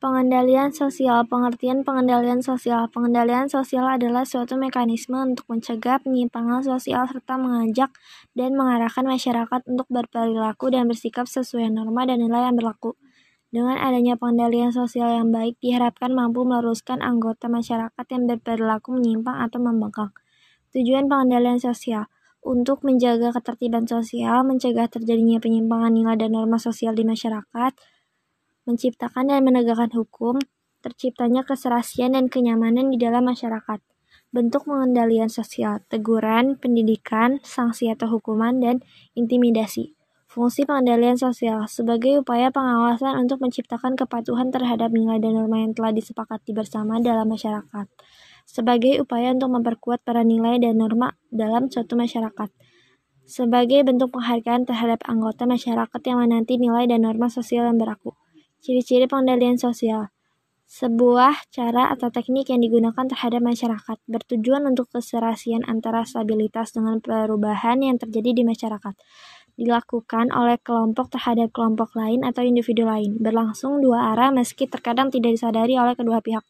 Pengendalian sosial Pengertian pengendalian sosial Pengendalian sosial adalah suatu mekanisme untuk mencegah penyimpangan sosial serta mengajak dan mengarahkan masyarakat untuk berperilaku dan bersikap sesuai norma dan nilai yang berlaku. Dengan adanya pengendalian sosial yang baik, diharapkan mampu meluruskan anggota masyarakat yang berperilaku menyimpang atau membangkang. Tujuan pengendalian sosial untuk menjaga ketertiban sosial, mencegah terjadinya penyimpangan nilai dan norma sosial di masyarakat, menciptakan dan menegakkan hukum, terciptanya keserasian dan kenyamanan di dalam masyarakat. Bentuk pengendalian sosial, teguran, pendidikan, sanksi atau hukuman, dan intimidasi. Fungsi pengendalian sosial sebagai upaya pengawasan untuk menciptakan kepatuhan terhadap nilai dan norma yang telah disepakati bersama dalam masyarakat. Sebagai upaya untuk memperkuat para nilai dan norma dalam suatu masyarakat. Sebagai bentuk penghargaan terhadap anggota masyarakat yang menanti nilai dan norma sosial yang berlaku. Ciri-ciri pengendalian sosial sebuah cara atau teknik yang digunakan terhadap masyarakat, bertujuan untuk keserasian antara stabilitas dengan perubahan yang terjadi di masyarakat. Dilakukan oleh kelompok terhadap kelompok lain atau individu lain, berlangsung dua arah meski terkadang tidak disadari oleh kedua pihak.